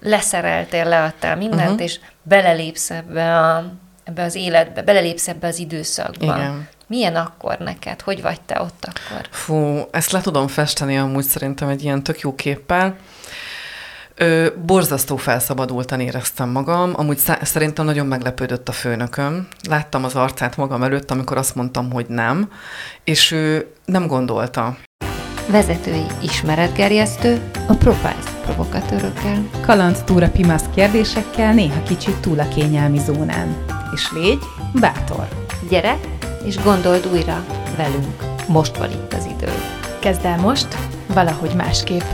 leszereltél, leadtál mindent, uh-huh. és belelépsz ebbe, a, ebbe az életbe, belelépsz ebbe az időszakba. Igen. Milyen akkor neked? Hogy vagy te ott akkor? Fú, ezt le tudom festeni amúgy szerintem egy ilyen tök jó képpel. Ö, borzasztó felszabadultan éreztem magam, amúgy szerintem nagyon meglepődött a főnököm. Láttam az arcát magam előtt, amikor azt mondtam, hogy nem, és ő nem gondolta. Vezetői ismeretgerjesztő, a Profiles provokatőrökkel. túra pimasz kérdésekkel, néha kicsit túl a kényelmi zónán. És légy bátor. Gyere, és gondold újra velünk. Most van itt az idő. Kezd el most, valahogy másképp.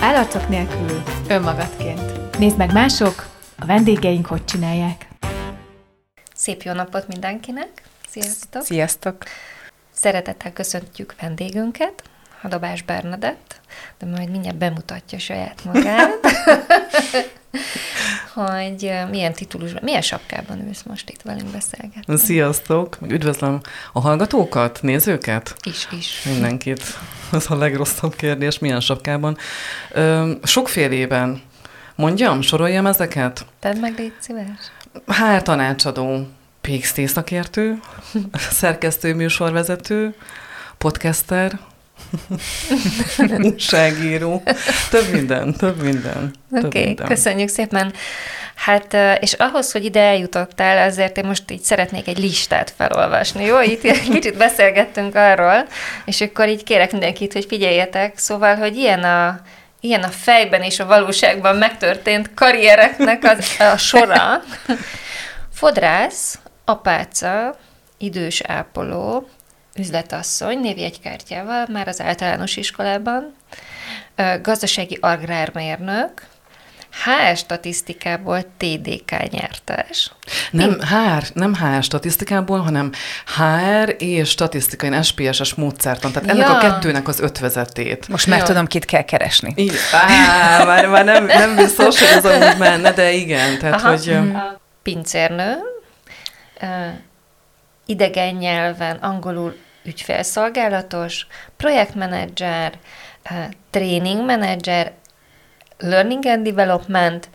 Állarcok nélkül, önmagadként. Nézd meg mások, a vendégeink hogy csinálják. Szép jó napot mindenkinek! Sziasztok! Sziasztok! Szeretettel köszöntjük vendégünket, Hadabás Bernadett, de majd mindjárt bemutatja saját magát, hogy milyen titulusban, milyen sapkában ülsz most itt velünk beszélgetni. Sziasztok! Üdvözlöm a hallgatókat, nézőket? Is, is. Mindenkit. Ez a legrosszabb kérdés, milyen sapkában. sokfélében. Mondjam, soroljam ezeket? Tedd meg, légy szíves. HR tanácsadó, PXT szakértő, szerkesztő műsorvezető, podcaster, újságíró, több minden, több minden. Oké, okay, köszönjük szépen. Hát, és ahhoz, hogy ide eljutottál, azért én most így szeretnék egy listát felolvasni, jó? Itt kicsit beszélgettünk arról, és akkor így kérek mindenkit, hogy figyeljetek. Szóval, hogy ilyen a, ilyen a fejben és a valóságban megtörtént karriereknek az, a sora. Fodrász, apáca, idős ápoló, üzletasszony névjegykártyával már az általános iskolában, gazdasági agrármérnök, HR statisztikából TDK nyertes. Nem HR, nem HR statisztikából, hanem HR és statisztikai SPSS módszertan. Tehát ennek ja. a kettőnek az ötvezetét. Most már ja. tudom, kit kell keresni. Így, á, már, már nem, nem biztos, hogy az amúgy menne, de igen. Tehát, Aha. hogy... Pincérnő, idegen nyelven, angolul ügyfélszolgálatos, projektmenedzser, training manager, learning and development,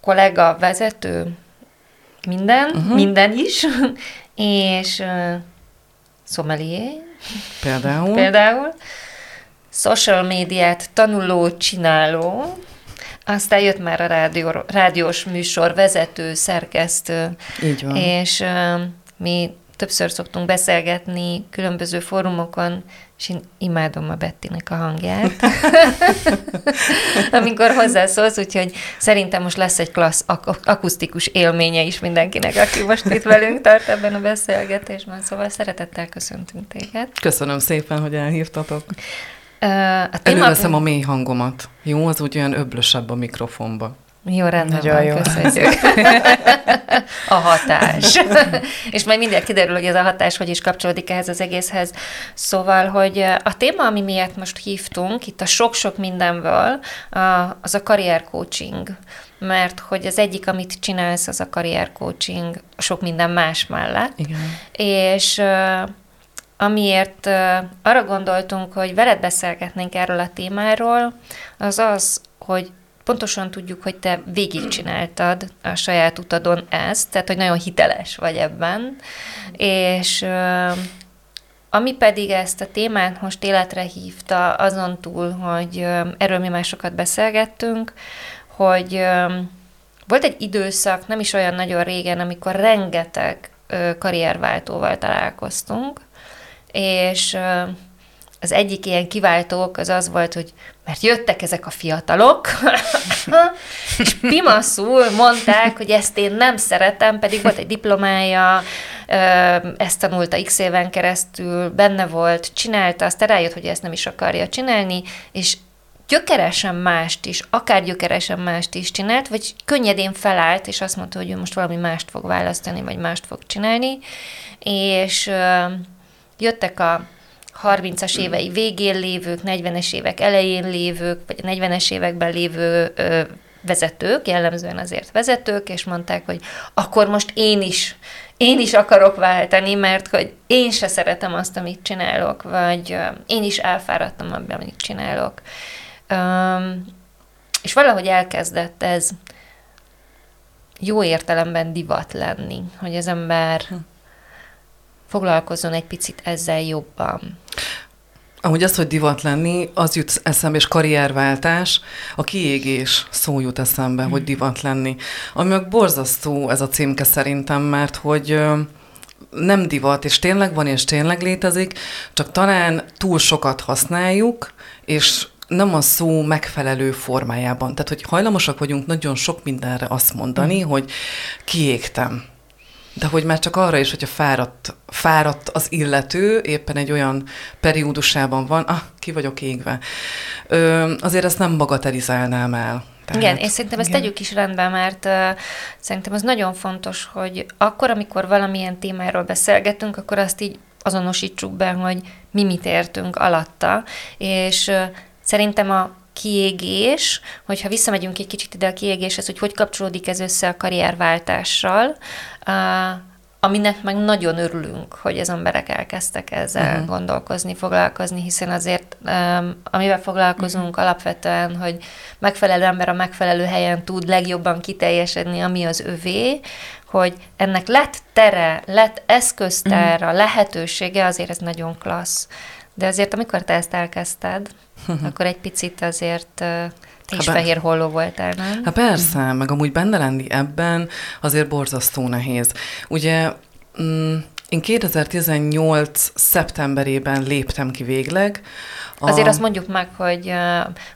kollega, vezető, minden, uh-huh. minden is, és uh, sommelier. Például? Például. Social médiát tanuló, csináló, aztán jött már a rádió, rádiós műsor vezető, szerkesztő. Így van. És uh, mi többször szoktunk beszélgetni különböző fórumokon, és én imádom a Bettinek a hangját, amikor hozzászólsz, úgyhogy szerintem most lesz egy klassz ak- akusztikus élménye is mindenkinek, aki most itt velünk tart ebben a beszélgetésben, szóval szeretettel köszöntünk téged. Köszönöm szépen, hogy elhívtatok. Uh, a téma... Előveszem a mély hangomat. Jó, az úgy olyan öblösebb a mikrofonba. Jó, rendben Nagyon van, jó. köszönjük. a hatás. és majd mindjárt kiderül, hogy ez a hatás hogy is kapcsolódik ehhez az egészhez. Szóval, hogy a téma, ami miatt most hívtunk, itt a sok-sok mindenből, az a karrier coaching. Mert hogy az egyik, amit csinálsz, az a karrier coaching sok minden más mellett. Igen. És amiért arra gondoltunk, hogy veled beszélgetnénk erről a témáról, az az, hogy pontosan tudjuk, hogy te végigcsináltad a saját utadon ezt, tehát hogy nagyon hiteles vagy ebben, és ami pedig ezt a témát most életre hívta, azon túl, hogy erről mi másokat beszélgettünk, hogy volt egy időszak, nem is olyan nagyon régen, amikor rengeteg karrierváltóval találkoztunk, és az egyik ilyen kiváltók az az volt, hogy mert jöttek ezek a fiatalok, és pimaszul mondták, hogy ezt én nem szeretem, pedig volt egy diplomája, ezt tanulta x éven keresztül, benne volt, csinálta, aztán rájött, hogy ezt nem is akarja csinálni, és gyökeresen mást is, akár gyökeresen mást is csinált, vagy könnyedén felállt, és azt mondta, hogy ő most valami mást fog választani, vagy mást fog csinálni, és jöttek a 30-as évei végén lévők, 40-es évek elején lévők, vagy 40-es években lévő ö, vezetők, jellemzően azért vezetők, és mondták, hogy akkor most én is, én is akarok váltani, mert hogy én se szeretem azt, amit csinálok, vagy ö, én is elfáradtam abban, amit csinálok. Ö, és valahogy elkezdett ez jó értelemben divat lenni, hogy az ember hm. Foglalkozzon egy picit ezzel jobban. Ahogy az, hogy divat lenni, az jut eszembe, és karrierváltás, a kiégés szó jut eszembe, mm. hogy divat lenni. Ami meg borzasztó ez a címke szerintem, mert hogy nem divat, és tényleg van, és tényleg létezik, csak talán túl sokat használjuk, és nem a szó megfelelő formájában. Tehát, hogy hajlamosak vagyunk nagyon sok mindenre azt mondani, mm. hogy kiégtem de hogy már csak arra is, hogyha fáradt, fáradt az illető, éppen egy olyan periódusában van, ah, ki vagyok égve. Ö, azért ezt nem bagatelizálnám el. Tehát, igen, és szerintem ezt igen. tegyük is rendbe, mert uh, szerintem az nagyon fontos, hogy akkor, amikor valamilyen témáról beszélgetünk, akkor azt így azonosítsuk be, hogy mi mit értünk alatta, és uh, szerintem a kiégés, hogyha visszamegyünk egy kicsit ide a kiégéshez, hogy hogy kapcsolódik ez össze a karrierváltással, aminek meg nagyon örülünk, hogy az emberek elkezdtek ezzel uh-huh. gondolkozni, foglalkozni, hiszen azért, um, amivel foglalkozunk uh-huh. alapvetően, hogy megfelelő ember a megfelelő helyen tud legjobban kiteljesedni, ami az övé, hogy ennek lett tere, lett eszközter, uh-huh. lehetősége, azért ez nagyon klassz. De azért, amikor te ezt elkezdted, akkor egy picit azért te is fehér holló voltál, nem? Hát persze, meg amúgy benne lenni ebben azért borzasztó nehéz. Ugye mm, én 2018. szeptemberében léptem ki végleg, a... Azért azt mondjuk meg, hogy,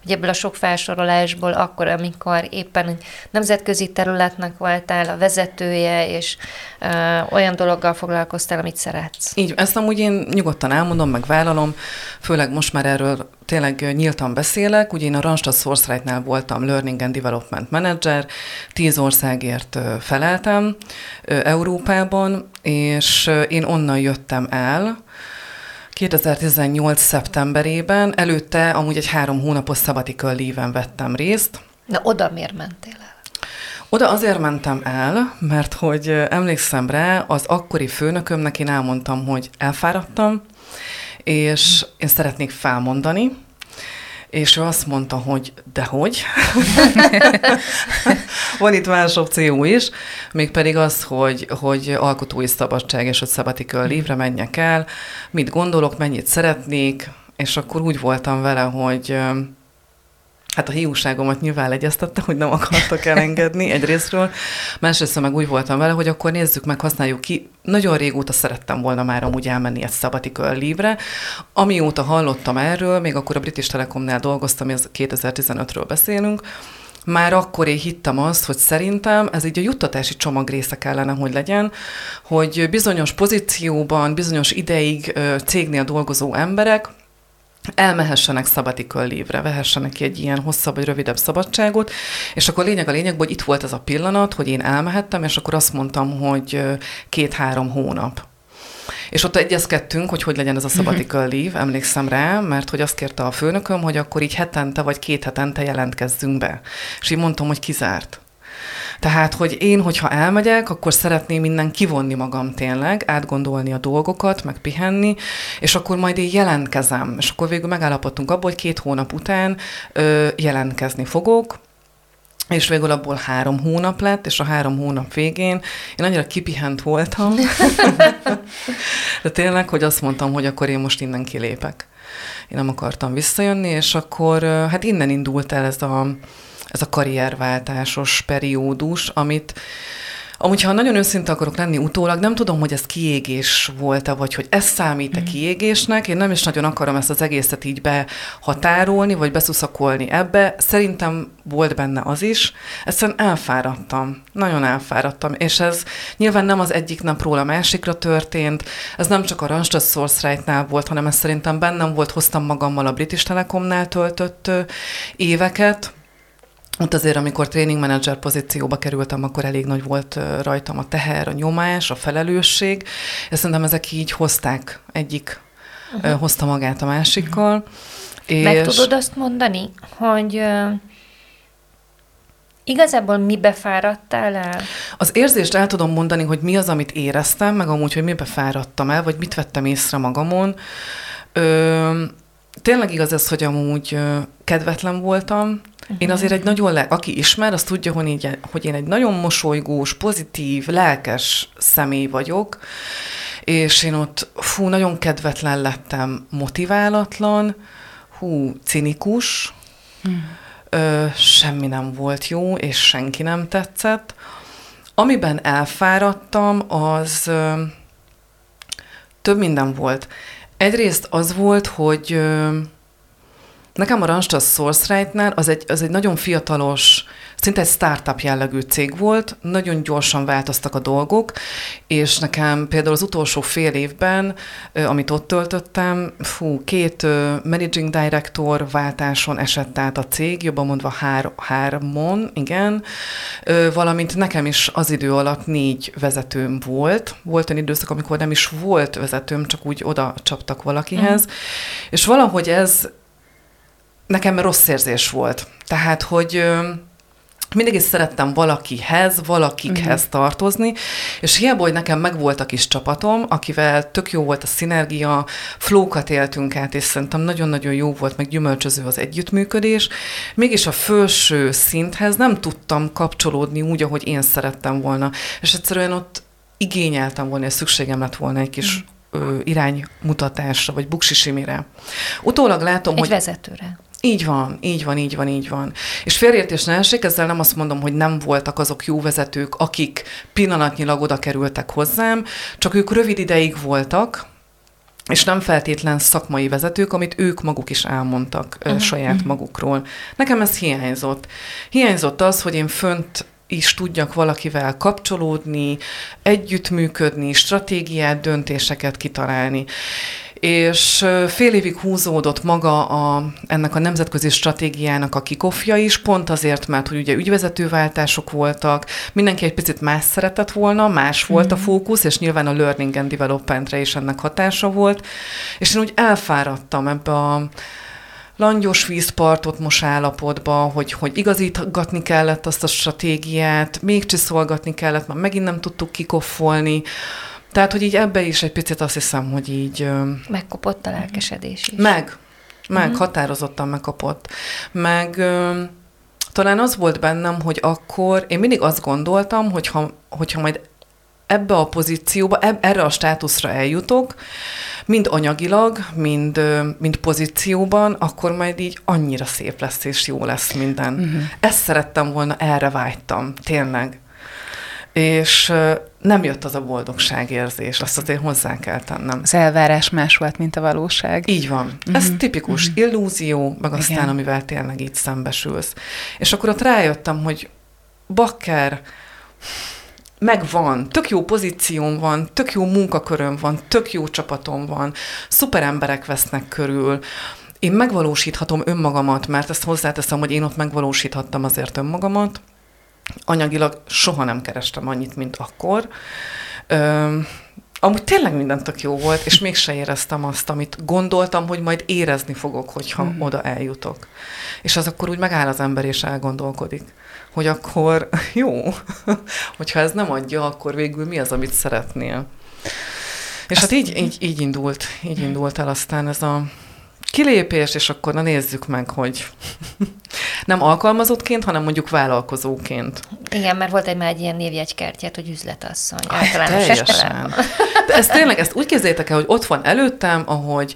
hogy ebből a sok felsorolásból akkor, amikor éppen nemzetközi területnek voltál a vezetője, és uh, olyan dologgal foglalkoztál, amit szeretsz. Így, ezt amúgy én nyugodtan elmondom, meg vállalom, főleg most már erről tényleg nyíltan beszélek. Ugye én a Randstad Sourceright-nál voltam Learning and Development Manager, tíz országért feleltem Európában, és én onnan jöttem el, 2018. szeptemberében, előtte amúgy egy három hónapos sabbatical líven vettem részt. Na oda miért mentél el? Oda azért mentem el, mert hogy emlékszem rá, az akkori főnökömnek én elmondtam, hogy elfáradtam, és én szeretnék felmondani, és ő azt mondta, hogy dehogy. Van itt más opció is, mégpedig az, hogy, hogy alkotói szabadság és hogy sabbatical leave menjek el, mit gondolok, mennyit szeretnék, és akkor úgy voltam vele, hogy Hát a hiúságomat nyilván legyeztette, hogy nem akartak elengedni egyrésztről. Másrészt meg úgy voltam vele, hogy akkor nézzük meg, használjuk ki. Nagyon régóta szerettem volna már amúgy elmenni egy sabbatical leave Amióta hallottam erről, még akkor a British Telecomnál dolgoztam, ez 2015-ről beszélünk, már akkor én hittem azt, hogy szerintem ez így a juttatási csomag része kellene, hogy legyen, hogy bizonyos pozícióban, bizonyos ideig cégnél dolgozó emberek elmehessenek sabbatical lévre, vehessenek ki egy ilyen hosszabb vagy rövidebb szabadságot, és akkor lényeg a lényeg, hogy itt volt ez a pillanat, hogy én elmehettem, és akkor azt mondtam, hogy két-három hónap. És ott egyezkedtünk, hogy hogy legyen ez a sabbatical leave, emlékszem rá, mert hogy azt kérte a főnököm, hogy akkor így hetente vagy két hetente jelentkezzünk be. És így mondtam, hogy kizárt. Tehát, hogy én, hogyha elmegyek, akkor szeretném innen kivonni magam tényleg, átgondolni a dolgokat, meg pihenni, és akkor majd én jelentkezem. És akkor végül megállapodtunk abból, hogy két hónap után ö, jelentkezni fogok, és végül abból három hónap lett, és a három hónap végén én annyira kipihent voltam, de tényleg, hogy azt mondtam, hogy akkor én most innen kilépek. Én nem akartam visszajönni, és akkor hát innen indult el ez a, ez a karrierváltásos periódus, amit Amúgy, ha nagyon őszinte akarok lenni utólag, nem tudom, hogy ez kiégés volt-e, vagy hogy ez számít-e mm. kiégésnek. Én nem is nagyon akarom ezt az egészet így behatárolni, vagy beszuszakolni ebbe. Szerintem volt benne az is. Egyszerűen elfáradtam. Nagyon elfáradtam. És ez nyilván nem az egyik napról a másikra történt. Ez nem csak a Randstad Source volt, hanem ez szerintem bennem volt, hoztam magammal a British Telecomnál töltött éveket, ott azért, amikor tréning manager pozícióba kerültem, akkor elég nagy volt rajtam a teher, a nyomás, a felelősség. És szerintem ezek így hozták, egyik uh-huh. hozta magát a másikkal. Uh-huh. És... Meg tudod azt mondani, hogy uh, igazából mi befáradtál el? Az érzést el tudom mondani, hogy mi az, amit éreztem, meg amúgy, hogy mi befáradtam el, vagy mit vettem észre magamon. Ö, tényleg igaz ez, hogy amúgy kedvetlen voltam. Én azért egy nagyon, le, aki ismer, az tudja, hogy, így, hogy én egy nagyon mosolygós, pozitív, lelkes személy vagyok, és én ott, fú, nagyon kedvetlen lettem, motiválatlan, hú, cinikus, hmm. ö, semmi nem volt jó, és senki nem tetszett. Amiben elfáradtam, az ö, több minden volt. Egyrészt az volt, hogy ö, nekem a Randstad SourceRight-nál az egy, az egy nagyon fiatalos szinte egy startup jellegű cég volt, nagyon gyorsan változtak a dolgok, és nekem például az utolsó fél évben, amit ott töltöttem, fú, két managing director váltáson esett át a cég, jobban mondva hár, hármon, igen, valamint nekem is az idő alatt négy vezetőm volt. Volt olyan időszak, amikor nem is volt vezetőm, csak úgy oda csaptak valakihez, mm. és valahogy ez nekem rossz érzés volt. Tehát, hogy mindig is szerettem valakihez, valakikhez uh-huh. tartozni, és hiába, hogy nekem megvolt a kis csapatom, akivel tök jó volt a szinergia, flókat éltünk át, és szerintem nagyon-nagyon jó volt, meg gyümölcsöző az együttműködés, mégis a felső szinthez nem tudtam kapcsolódni úgy, ahogy én szerettem volna. És egyszerűen ott igényeltem volna, és szükségem lett volna egy kis uh-huh. iránymutatásra, vagy buksisimire. Utólag látom, egy hogy... vezetőre. Így van, így van, így van, így van. És félértés ne esik, ezzel nem azt mondom, hogy nem voltak azok jó vezetők, akik pillanatnyilag oda kerültek hozzám, csak ők rövid ideig voltak, és nem feltétlen szakmai vezetők, amit ők maguk is elmondtak uh-huh. saját uh-huh. magukról. Nekem ez hiányzott. Hiányzott az, hogy én fönt is tudjak valakivel kapcsolódni, együttműködni, stratégiát, döntéseket kitalálni és fél évig húzódott maga a, ennek a nemzetközi stratégiának a kikofja is, pont azért, mert hogy ugye ügyvezetőváltások voltak, mindenki egy picit más szeretett volna, más volt mm-hmm. a mhm. fókusz, és nyilván a learning and developmentre is ennek hatása volt, és én úgy elfáradtam ebbe a langyos vízpartot most állapotba, hogy, hogy igazítgatni kellett azt a stratégiát, még csiszolgatni kellett, már megint nem tudtuk kikoffolni, tehát, hogy így ebbe is egy picit azt hiszem, hogy így... Megkopott a lelkesedés is. Meg, meg, uh-huh. határozottan megkapott. Meg talán az volt bennem, hogy akkor én mindig azt gondoltam, hogyha, hogyha majd ebbe a pozícióba, eb, erre a státuszra eljutok, mind anyagilag, mind, mind pozícióban, akkor majd így annyira szép lesz és jó lesz minden. Uh-huh. Ezt szerettem volna, erre vágytam, tényleg és nem jött az a boldogságérzés, azt azért hozzá kell tennem. Az elvárás más volt, mint a valóság. Így van. Uh-huh. Ez tipikus uh-huh. illúzió, meg aztán, Igen. amivel tényleg így szembesülsz. És akkor ott rájöttem, hogy bakker, megvan, tök jó pozícióm van, tök jó munkaköröm van, tök jó csapatom van, szuper emberek vesznek körül, én megvalósíthatom önmagamat, mert ezt hozzáteszem, hogy én ott megvalósíthattam azért önmagamat, anyagilag soha nem kerestem annyit, mint akkor. Ö, amúgy tényleg minden tök jó volt, és mégse éreztem azt, amit gondoltam, hogy majd érezni fogok, hogyha mm. oda eljutok. És az akkor úgy megáll az ember, és elgondolkodik, hogy akkor jó, hogyha ez nem adja, akkor végül mi az, amit szeretnél. És Azt... hát így, így, így indult, így indult el aztán ez a kilépés, és akkor na nézzük meg, hogy nem alkalmazottként, hanem mondjuk vállalkozóként. Igen, mert volt egy már egy ilyen névjegykártyát, hogy üzletasszony. Általános Teljesen. De ezt tényleg, ezt úgy képzeljétek el, hogy ott van előttem, ahogy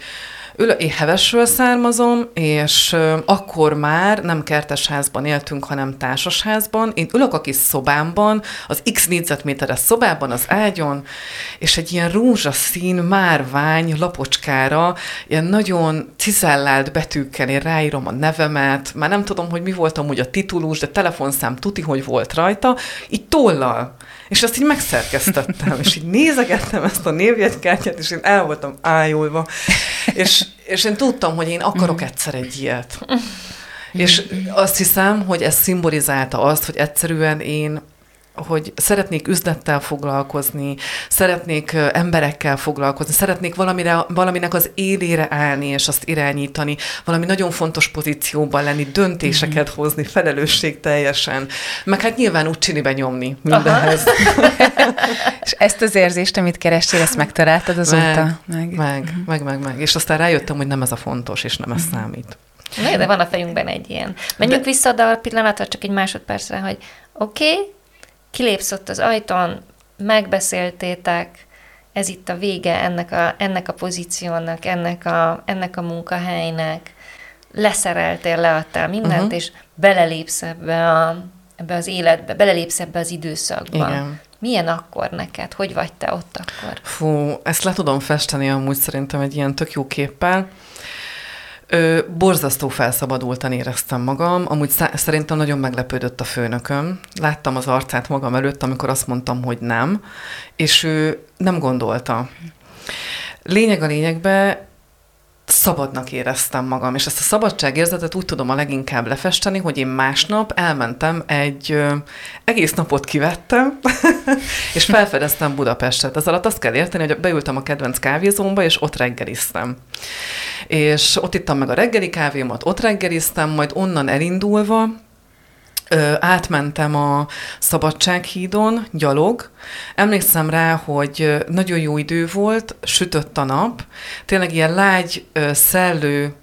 én Hevesről származom, és akkor már nem kertesházban éltünk, hanem társasházban. Én ülök a kis szobámban, az x négyzetméteres szobában, az ágyon, és egy ilyen rózsaszín márvány lapocskára, ilyen nagyon cizellált betűkkel én ráírom a nevemet, már nem tudom, hogy mi voltam úgy a titulus, de telefonszám tuti, hogy volt rajta, így tollal. És azt így megszerkesztettem, és így nézegettem ezt a névjegykártyát, és én el voltam ájulva. És, és én tudtam, hogy én akarok egyszer egy ilyet. És azt hiszem, hogy ez szimbolizálta azt, hogy egyszerűen én hogy szeretnék üzlettel foglalkozni, szeretnék emberekkel foglalkozni, szeretnék valamire, valaminek az élére állni és azt irányítani, valami nagyon fontos pozícióban lenni, döntéseket mm-hmm. hozni, felelősség teljesen, meg hát nyilván úgy csinibe nyomni mindenhez. és ezt az érzést, amit kerestél, ezt megtaláltad azóta? Meg, meg, meg, mm-hmm. meg, meg, meg. És aztán rájöttem, hogy nem ez a fontos, és nem ez mm-hmm. számít. Na, de van a fejünkben egy ilyen. Menjünk de... vissza a pillanatra, csak egy másodpercre, hogy oké, okay, kilépsz ott az ajtón, megbeszéltétek, ez itt a vége ennek a, ennek a pozíciónak, ennek a, ennek a munkahelynek, leszereltél, leadtál mindent, uh-huh. és belelépsz ebbe, a, ebbe az életbe, belelépsz ebbe az időszakba. Igen. Milyen akkor neked? Hogy vagy te ott akkor? Fú, ezt le tudom festeni amúgy szerintem egy ilyen tök jó képpel. Ö, borzasztó felszabadultan éreztem magam, amúgy szerintem nagyon meglepődött a főnököm. Láttam az arcát magam előtt, amikor azt mondtam, hogy nem, és ő nem gondolta. Lényeg a lényegben szabadnak éreztem magam, és ezt a szabadságérzetet úgy tudom a leginkább lefesteni, hogy én másnap elmentem egy ö, egész napot kivettem, és felfedeztem Budapestet. Ez alatt azt kell érteni, hogy beültem a kedvenc kávézómba, és ott reggeliztem. És ott ittam meg a reggeli kávémat, ott reggeliztem, majd onnan elindulva Ö, átmentem a Szabadsághídon, gyalog. Emlékszem rá, hogy nagyon jó idő volt, sütött a nap, tényleg ilyen lágy, szellő,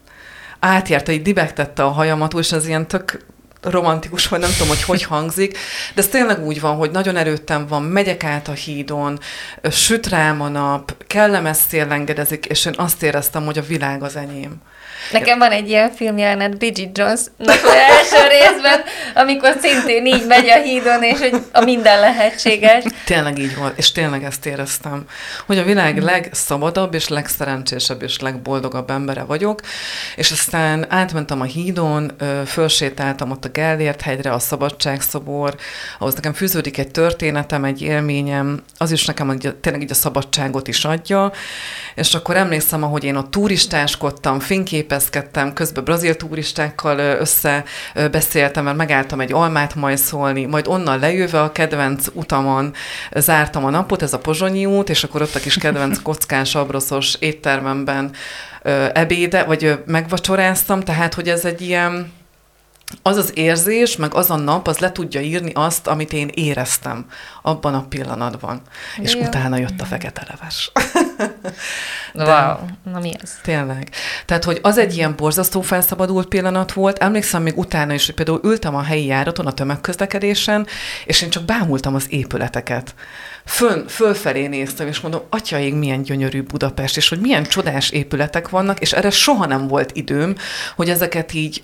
átjárta, így dibegtette a hajamat, és ez ilyen tök romantikus, vagy nem tudom, hogy hogy hangzik, de ez tényleg úgy van, hogy nagyon erőttem van, megyek át a hídon, süt rám a nap, kellemes szél engedezik, és én azt éreztem, hogy a világ az enyém. Nekem van egy ilyen filmjelenet Bridget jones első részben, amikor szintén így megy a hídon, és hogy a minden lehetséges. Tényleg így volt, és tényleg ezt éreztem, hogy a világ legszabadabb, és legszerencsésebb, és legboldogabb embere vagyok, és aztán átmentem a hídon, fölsétáltam ott a Gellért hegyre, a Szabadságszobor, ahhoz nekem fűződik egy történetem, egy élményem, az is nekem hogy tényleg így a szabadságot is adja, és akkor emlékszem, ahogy én ott turistáskodtam, fényképezkedtem, közben brazil turistákkal össze beszéltem, mert megálltam egy almát majszolni, majd onnan lejöve a kedvenc utamon zártam a napot, ez a Pozsonyi út, és akkor ott a kis kedvenc kockás, abroszos éttermemben ebéde, vagy megvacsoráztam, tehát, hogy ez egy ilyen az az érzés, meg az a nap, az le tudja írni azt, amit én éreztem abban a pillanatban. Jó. És utána jött a fekete leves. De, wow, na mi ez? Tényleg. Tehát, hogy az egy ilyen borzasztó felszabadult pillanat volt. Emlékszem még utána is, hogy például ültem a helyi járaton, a tömegközlekedésen, és én csak bámultam az épületeket. Fön, fölfelé néztem, és mondom, atyaig milyen gyönyörű Budapest, és hogy milyen csodás épületek vannak, és erre soha nem volt időm, hogy ezeket így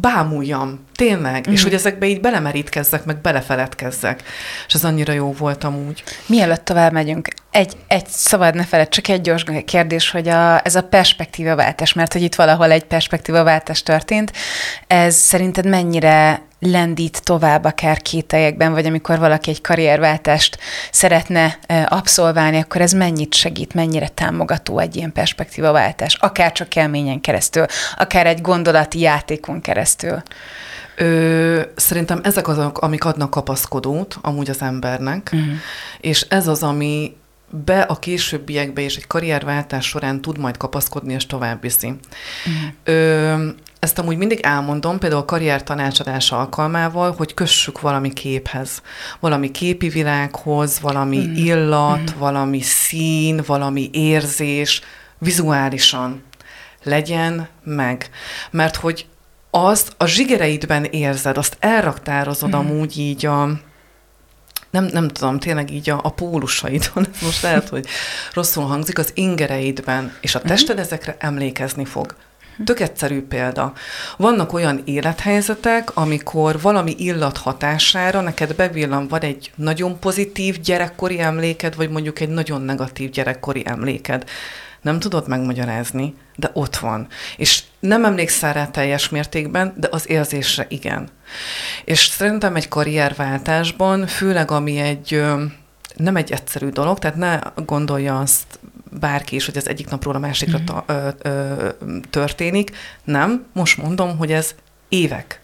bámuljam, tényleg, mm. és mhm. hogy ezekbe így belemerítkezzek, meg belefeledkezzek. És az annyira jó volt amúgy. Mielőtt tovább megyünk, egy, egy szabad ne feled, csak egy gyors kérdés, hogy a, ez a perspektívaváltás, mert hogy itt valahol egy perspektívaváltás történt, ez szerinted mennyire lendít tovább akár kételyekben, vagy amikor valaki egy karrierváltást szeretne abszolválni, akkor ez mennyit segít, mennyire támogató egy ilyen perspektívaváltás, akár csak kelményen keresztül, akár egy gondolati játékon keresztül. Ö, szerintem ezek azok, amik adnak kapaszkodót amúgy az embernek, uh-huh. és ez az, ami be a későbbiekbe és egy karrierváltás során tud majd kapaszkodni és tovább viszi. Uh-huh. Ö, ezt amúgy mindig elmondom, például a karrier tanácsadás alkalmával, hogy kössük valami képhez, valami képi világhoz, valami mm. illat, mm. valami szín, valami érzés, vizuálisan legyen meg. Mert hogy azt a zsigereidben érzed, azt elraktározod mm. amúgy így a, nem, nem tudom, tényleg így a, a pólusaidon, ez most lehet, hogy rosszul hangzik, az ingereidben, és a mhm. tested ezekre emlékezni fog. Tök egyszerű példa. Vannak olyan élethelyzetek, amikor valami illat hatására neked bevillan van egy nagyon pozitív gyerekkori emléked, vagy mondjuk egy nagyon negatív gyerekkori emléked. Nem tudod megmagyarázni, de ott van. És nem emlékszel rá teljes mértékben, de az érzésre igen. És szerintem egy karrierváltásban, főleg ami egy nem egy egyszerű dolog, tehát ne gondolja azt bárki is, hogy ez egyik napról a másikra mm-hmm. ta, ö, ö, történik. Nem, most mondom, hogy ez évek.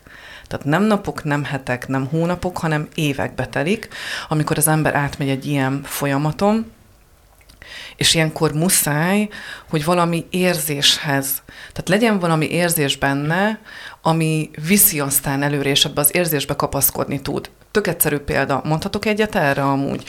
Tehát nem napok, nem hetek, nem hónapok, hanem évek betelik, amikor az ember átmegy egy ilyen folyamaton, és ilyenkor muszáj, hogy valami érzéshez, tehát legyen valami érzés benne, ami viszi aztán előre, és ebbe az érzésbe kapaszkodni tud. Tök egyszerű példa. Mondhatok egyet erre amúgy?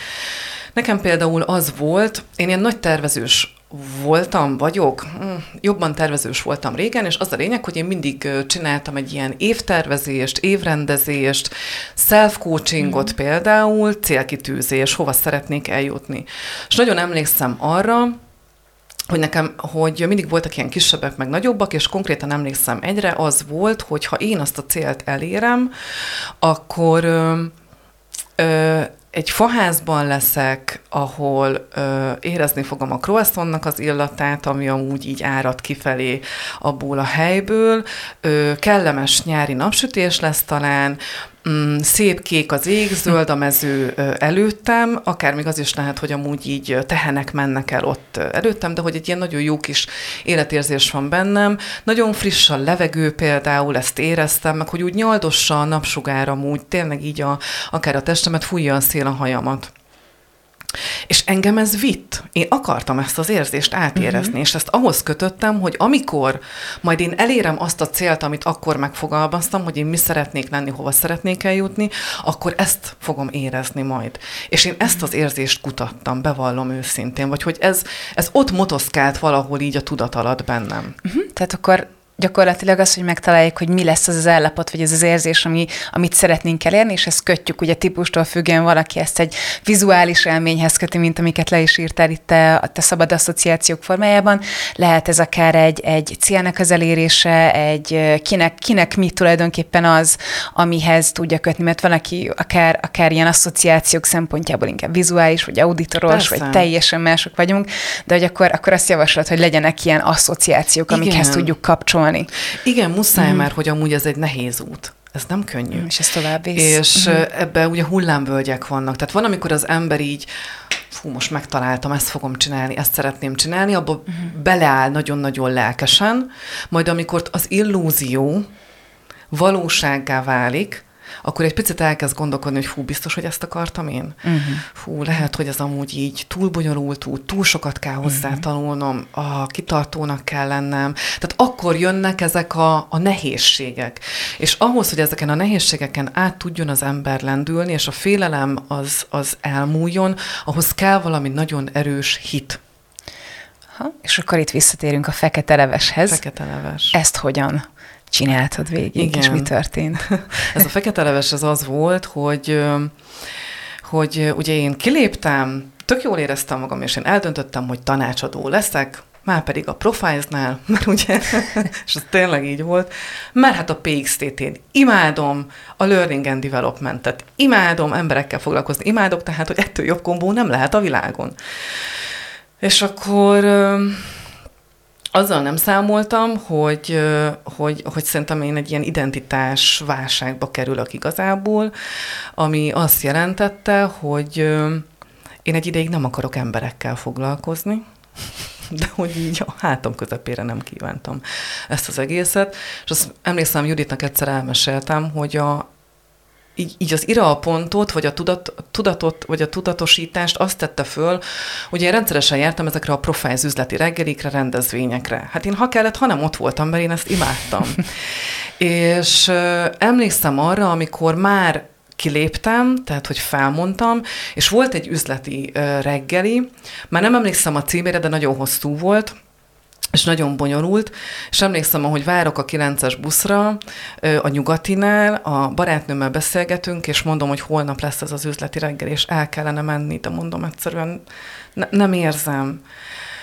Nekem például az volt, én ilyen nagy tervezős voltam, vagyok, hm, jobban tervezős voltam régen, és az a lényeg, hogy én mindig csináltam egy ilyen évtervezést, évrendezést, self-coachingot mm. például, célkitűzés, hova szeretnék eljutni. És nagyon emlékszem arra, hogy nekem, hogy mindig voltak ilyen kisebbek, meg nagyobbak, és konkrétan emlékszem egyre, az volt, hogy ha én azt a célt elérem, akkor ö, ö, egy faházban leszek, ahol ö, érezni fogom a croissantnak az illatát, ami amúgy így árad kifelé abból a helyből. Ö, kellemes nyári napsütés lesz talán, mm, szép kék az ég, zöld a mező előttem, akár még az is lehet, hogy amúgy így tehenek mennek el ott előttem, de hogy egy ilyen nagyon jó kis életérzés van bennem. Nagyon friss a levegő például, ezt éreztem, meg hogy úgy nyaldossa a napsugár amúgy, tényleg így a, akár a testemet, fújja a szél a hajamat. És engem ez vitt. Én akartam ezt az érzést átérezni, uh-huh. és ezt ahhoz kötöttem, hogy amikor majd én elérem azt a célt, amit akkor megfogalmaztam, hogy én mi szeretnék lenni, hova szeretnék eljutni, akkor ezt fogom érezni majd. És én ezt az érzést kutattam, bevallom őszintén, vagy hogy ez, ez ott motoszkált valahol így a tudat alatt bennem. Uh-huh. Tehát akkor gyakorlatilag az, hogy megtaláljuk, hogy mi lesz az az állapot, vagy ez az érzés, ami, amit szeretnénk elérni, és ezt kötjük, ugye típustól függően valaki ezt egy vizuális élményhez köti, mint amiket le is írtál itt te, a te szabad asszociációk formájában. Lehet ez akár egy, egy célnek az elérése, egy kinek, kinek mi tulajdonképpen az, amihez tudja kötni, mert van, aki akár, akár ilyen asszociációk szempontjából inkább vizuális, vagy auditoros, Persze. vagy teljesen mások vagyunk, de hogy akkor, akkor azt javaslod, hogy legyenek ilyen asszociációk, amikhez Igen. tudjuk kapcsolni tanulni. Igen, muszáj mm. már, hogy amúgy ez egy nehéz út. Ez nem könnyű. Mm, és ez tovább visz. És mm. ebbe ugye hullámvölgyek vannak. Tehát van, amikor az ember így fú, most megtaláltam, ezt fogom csinálni, ezt szeretném csinálni, abba uh-huh. beleáll nagyon-nagyon lelkesen, majd amikor az illúzió valósággá válik, akkor egy picit elkezd gondolkodni, hogy fú, biztos, hogy ezt akartam én? Uh-huh. Fú, lehet, hogy ez amúgy így túl bonyolult út, túl sokat kell hozzá uh-huh. tanulnom, a kitartónak kell lennem. Tehát akkor jönnek ezek a, a nehézségek. És ahhoz, hogy ezeken a nehézségeken át tudjon az ember lendülni, és a félelem az, az elmúljon, ahhoz kell valami nagyon erős hit. Ha, és akkor itt visszatérünk a fekete leveshez. Fekete leves. Ezt hogyan csináltad végig, Igen. és mi történt? Ez a fekete leves az az volt, hogy, hogy ugye én kiléptem, tök jól éreztem magam, és én eldöntöttem, hogy tanácsadó leszek, már pedig a Profiles-nál, mert ugye, és az tényleg így volt, mert hát a PXT-t imádom, a Learning and Development-et imádom, emberekkel foglalkozni imádok, tehát, hogy ettől jobb kombó nem lehet a világon. És akkor azzal nem számoltam, hogy, hogy, hogy szerintem én egy ilyen identitás válságba kerülök igazából, ami azt jelentette, hogy én egy ideig nem akarok emberekkel foglalkozni, de hogy így a hátam közepére nem kívántam ezt az egészet. És azt emlékszem, Juditnak egyszer elmeséltem, hogy a, így, így az ira a pontot, vagy a tudat, tudatot, vagy a tudatosítást azt tette föl, hogy én rendszeresen jártam ezekre a profile üzleti reggelikre, rendezvényekre. Hát én ha kellett, ha nem ott voltam, mert én ezt imádtam. és uh, emlékszem arra, amikor már kiléptem, tehát hogy felmondtam, és volt egy üzleti uh, reggeli, már nem emlékszem a címére, de nagyon hosszú volt, és nagyon bonyolult, és emlékszem, hogy várok a 9-es buszra a nyugatinál, a barátnőmmel beszélgetünk, és mondom, hogy holnap lesz ez az üzleti reggel, és el kellene menni, de mondom egyszerűen ne, nem érzem.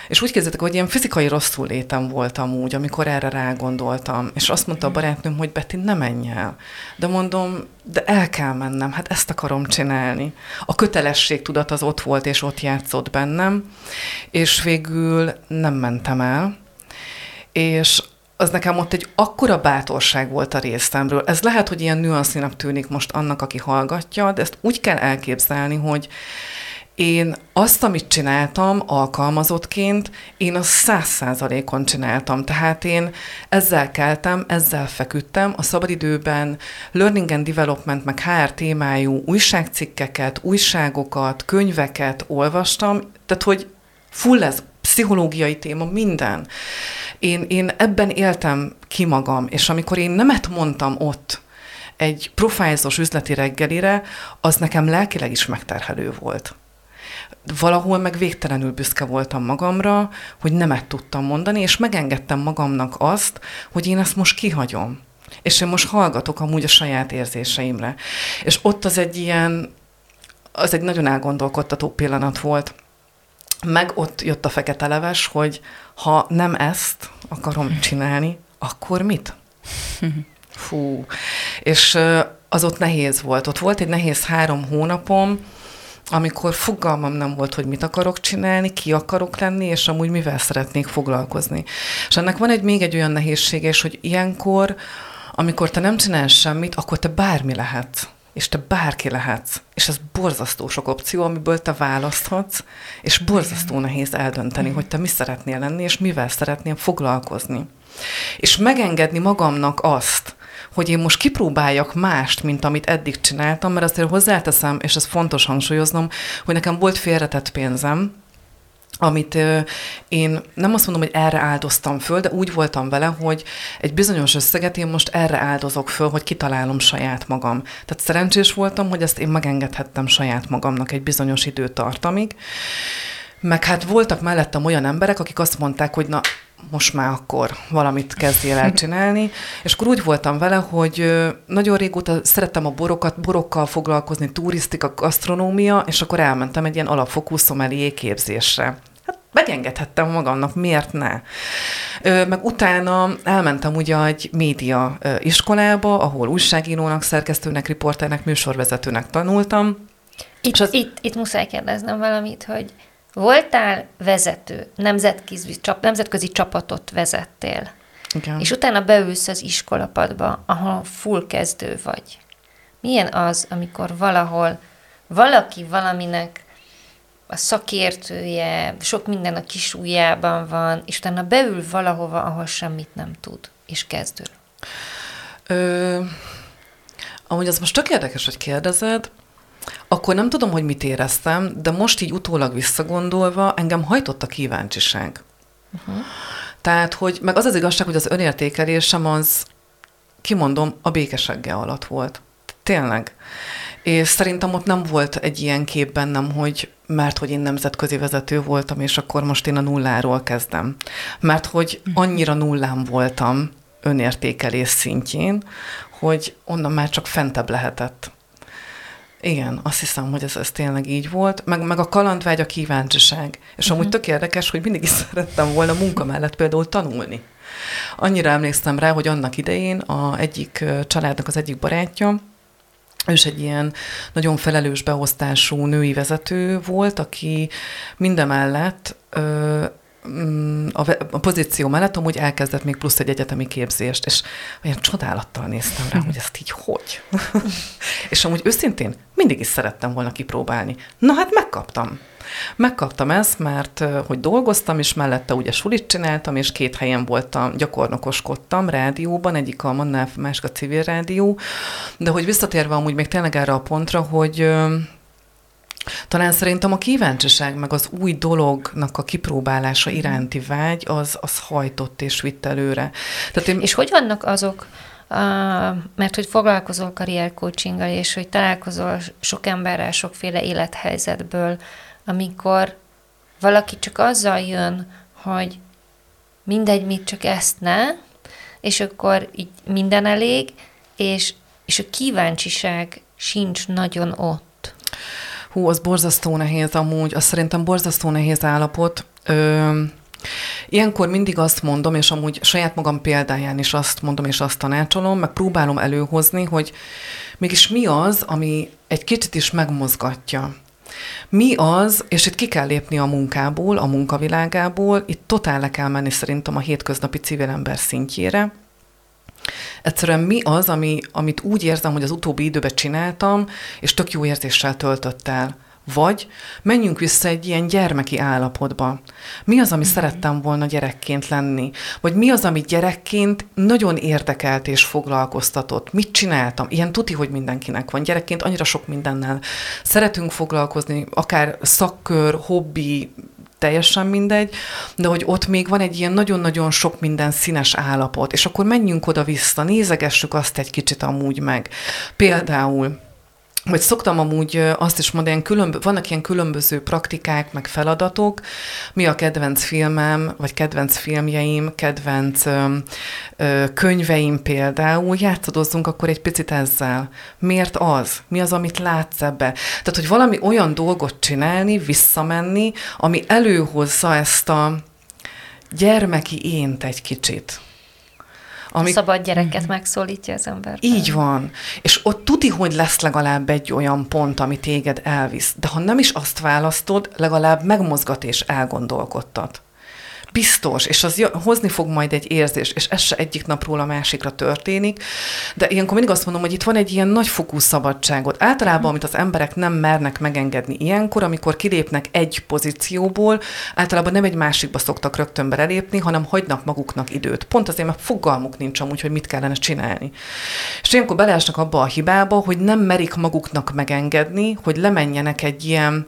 És úgy kezdetek, hogy ilyen fizikai rosszul létem voltam úgy, amikor erre rágondoltam. És azt mondta a barátnőm, hogy Betty, ne menj el. De mondom, de el kell mennem, hát ezt akarom csinálni. A kötelesség tudat az ott volt, és ott játszott bennem. És végül nem mentem el. És az nekem ott egy akkora bátorság volt a részemről. Ez lehet, hogy ilyen nüanszinak tűnik most annak, aki hallgatja, de ezt úgy kell elképzelni, hogy én azt, amit csináltam alkalmazottként, én a száz százalékon csináltam. Tehát én ezzel keltem, ezzel feküdtem, a szabadidőben learning and development, meg HR témájú újságcikkeket, újságokat, könyveket olvastam, tehát hogy full ez pszichológiai téma, minden. Én, én ebben éltem ki magam, és amikor én nemet mondtam ott, egy profilzos üzleti reggelire, az nekem lelkileg is megterhelő volt. valahol meg végtelenül büszke voltam magamra, hogy nemet tudtam mondani, és megengedtem magamnak azt, hogy én ezt most kihagyom. És én most hallgatok amúgy a saját érzéseimre. És ott az egy ilyen, az egy nagyon elgondolkodtató pillanat volt. Meg ott jött a fekete leves, hogy ha nem ezt akarom csinálni, akkor mit? Fú. És az ott nehéz volt. Ott volt egy nehéz három hónapom, amikor fogalmam nem volt, hogy mit akarok csinálni, ki akarok lenni, és amúgy mivel szeretnék foglalkozni. És ennek van egy még egy olyan nehézsége, és hogy ilyenkor, amikor te nem csinálsz semmit, akkor te bármi lehetsz és te bárki lehetsz. És ez borzasztó sok opció, amiből te választhatsz, és borzasztó nehéz eldönteni, hogy te mi szeretnél lenni, és mivel szeretnél foglalkozni. És megengedni magamnak azt, hogy én most kipróbáljak mást, mint amit eddig csináltam, mert azért hozzáteszem, és ez fontos hangsúlyoznom, hogy nekem volt félretett pénzem, amit én nem azt mondom, hogy erre áldoztam föl, de úgy voltam vele, hogy egy bizonyos összeget én most erre áldozok föl, hogy kitalálom saját magam. Tehát szerencsés voltam, hogy ezt én megengedhettem saját magamnak egy bizonyos időtartamig. Meg hát voltak mellettem olyan emberek, akik azt mondták, hogy na, most már akkor valamit kezdjél el csinálni. És akkor úgy voltam vele, hogy nagyon régóta szerettem a borokat, borokkal foglalkozni, turisztika, gasztronómia, és akkor elmentem egy ilyen alapfokú szomelié képzésre. Hát megengedhettem magamnak, miért ne? Meg utána elmentem ugye egy média iskolába, ahol újságírónak, szerkesztőnek, riporternek, műsorvezetőnek tanultam. Itt, az... itt, itt muszáj kérdeznem valamit, hogy Voltál vezető, nemzetközi, csap, nemzetközi csapatot vezettél, Igen. és utána beülsz az iskolapadba, ahol full kezdő vagy. Milyen az, amikor valahol valaki valaminek a szakértője, sok minden a kis ujjában van, és utána beül valahova, ahol semmit nem tud, és kezdő. Ö, amúgy az most tök érdekes, hogy kérdezed, akkor nem tudom, hogy mit éreztem, de most így utólag visszagondolva engem hajtott a kíváncsiság. Uh-huh. Tehát, hogy meg az az igazság, hogy az önértékelésem az, kimondom, a békesegge alatt volt. Tényleg. És szerintem ott nem volt egy ilyen kép bennem, hogy mert hogy én nemzetközi vezető voltam, és akkor most én a nulláról kezdem. Mert hogy annyira nullám voltam önértékelés szintjén, hogy onnan már csak fentebb lehetett. Igen, azt hiszem, hogy ez, ez tényleg így volt. Meg, meg a kalandvágy, a kíváncsiság. És uh-huh. amúgy tök érdekes, hogy mindig is szerettem volna munka mellett például tanulni. Annyira emlékszem rá, hogy annak idején a egyik családnak az egyik barátja, ő is egy ilyen nagyon felelős beosztású női vezető volt, aki mindemellett ö, a, a pozíció mellett amúgy elkezdett még plusz egy egyetemi képzést, és olyan csodálattal néztem rá, hogy ezt így hogy. és amúgy őszintén mindig is szerettem volna kipróbálni. Na hát megkaptam. Megkaptam ezt, mert hogy dolgoztam, és mellette ugye sulit csináltam, és két helyen voltam, gyakornokoskodtam rádióban, egyik a Mannál, másik a civil rádió, de hogy visszatérve amúgy még tényleg erre a pontra, hogy talán szerintem a kíváncsiság, meg az új dolognak a kipróbálása mhm. iránti vágy, az, az hajtott és vitt előre. Tehát én... És hogy vannak azok, uh, mert hogy foglalkozol karriercoachinggal, és hogy találkozol sok emberrel, sokféle élethelyzetből, amikor valaki csak azzal jön, hogy mindegy, mit csak ezt ne, és akkor így minden elég, és, és a kíváncsiság sincs nagyon ott. Hú, az borzasztó nehéz amúgy, az szerintem borzasztó nehéz állapot. Ö, Ilyenkor mindig azt mondom, és amúgy saját magam példáján is azt mondom, és azt tanácsolom, meg próbálom előhozni, hogy mégis mi az, ami egy kicsit is megmozgatja. Mi az, és itt ki kell lépni a munkából, a munkavilágából, itt totál le kell menni szerintem a hétköznapi civil ember szintjére, Egyszerűen mi az, ami, amit úgy érzem, hogy az utóbbi időben csináltam, és tök jó érzéssel töltött el. Vagy menjünk vissza egy ilyen gyermeki állapotba. Mi az, ami mm-hmm. szerettem volna gyerekként lenni? Vagy mi az, ami gyerekként nagyon érdekelt és foglalkoztatott? Mit csináltam? Ilyen tuti, hogy mindenkinek van. Gyerekként annyira sok mindennel szeretünk foglalkozni, akár szakkör, hobbi, teljesen mindegy, de hogy ott még van egy ilyen nagyon-nagyon sok minden színes állapot, és akkor menjünk oda-vissza, nézegessük azt egy kicsit amúgy meg. Például vagy szoktam amúgy azt is mondani, ilyen különb- vannak ilyen különböző praktikák, meg feladatok, mi a kedvenc filmem, vagy kedvenc filmjeim, kedvenc ö, ö, könyveim például, játszadozzunk akkor egy picit ezzel. Miért az? Mi az, amit látsz ebbe? Tehát, hogy valami olyan dolgot csinálni, visszamenni, ami előhozza ezt a gyermeki ént egy kicsit. Amik... A szabad gyereket megszólítja az ember. Így van. És ott tuti, hogy lesz legalább egy olyan pont, ami téged elvisz. De ha nem is azt választod, legalább megmozgat és elgondolkodtat biztos, és az hozni fog majd egy érzés, és ez se egyik napról a másikra történik, de ilyenkor mindig azt mondom, hogy itt van egy ilyen nagyfokú szabadságot. Általában, amit az emberek nem mernek megengedni ilyenkor, amikor kilépnek egy pozícióból, általában nem egy másikba szoktak rögtön belépni, hanem hagynak maguknak időt. Pont azért, mert fogalmuk nincs amúgy, hogy mit kellene csinálni. És ilyenkor beleesnek abba a hibába, hogy nem merik maguknak megengedni, hogy lemenjenek egy ilyen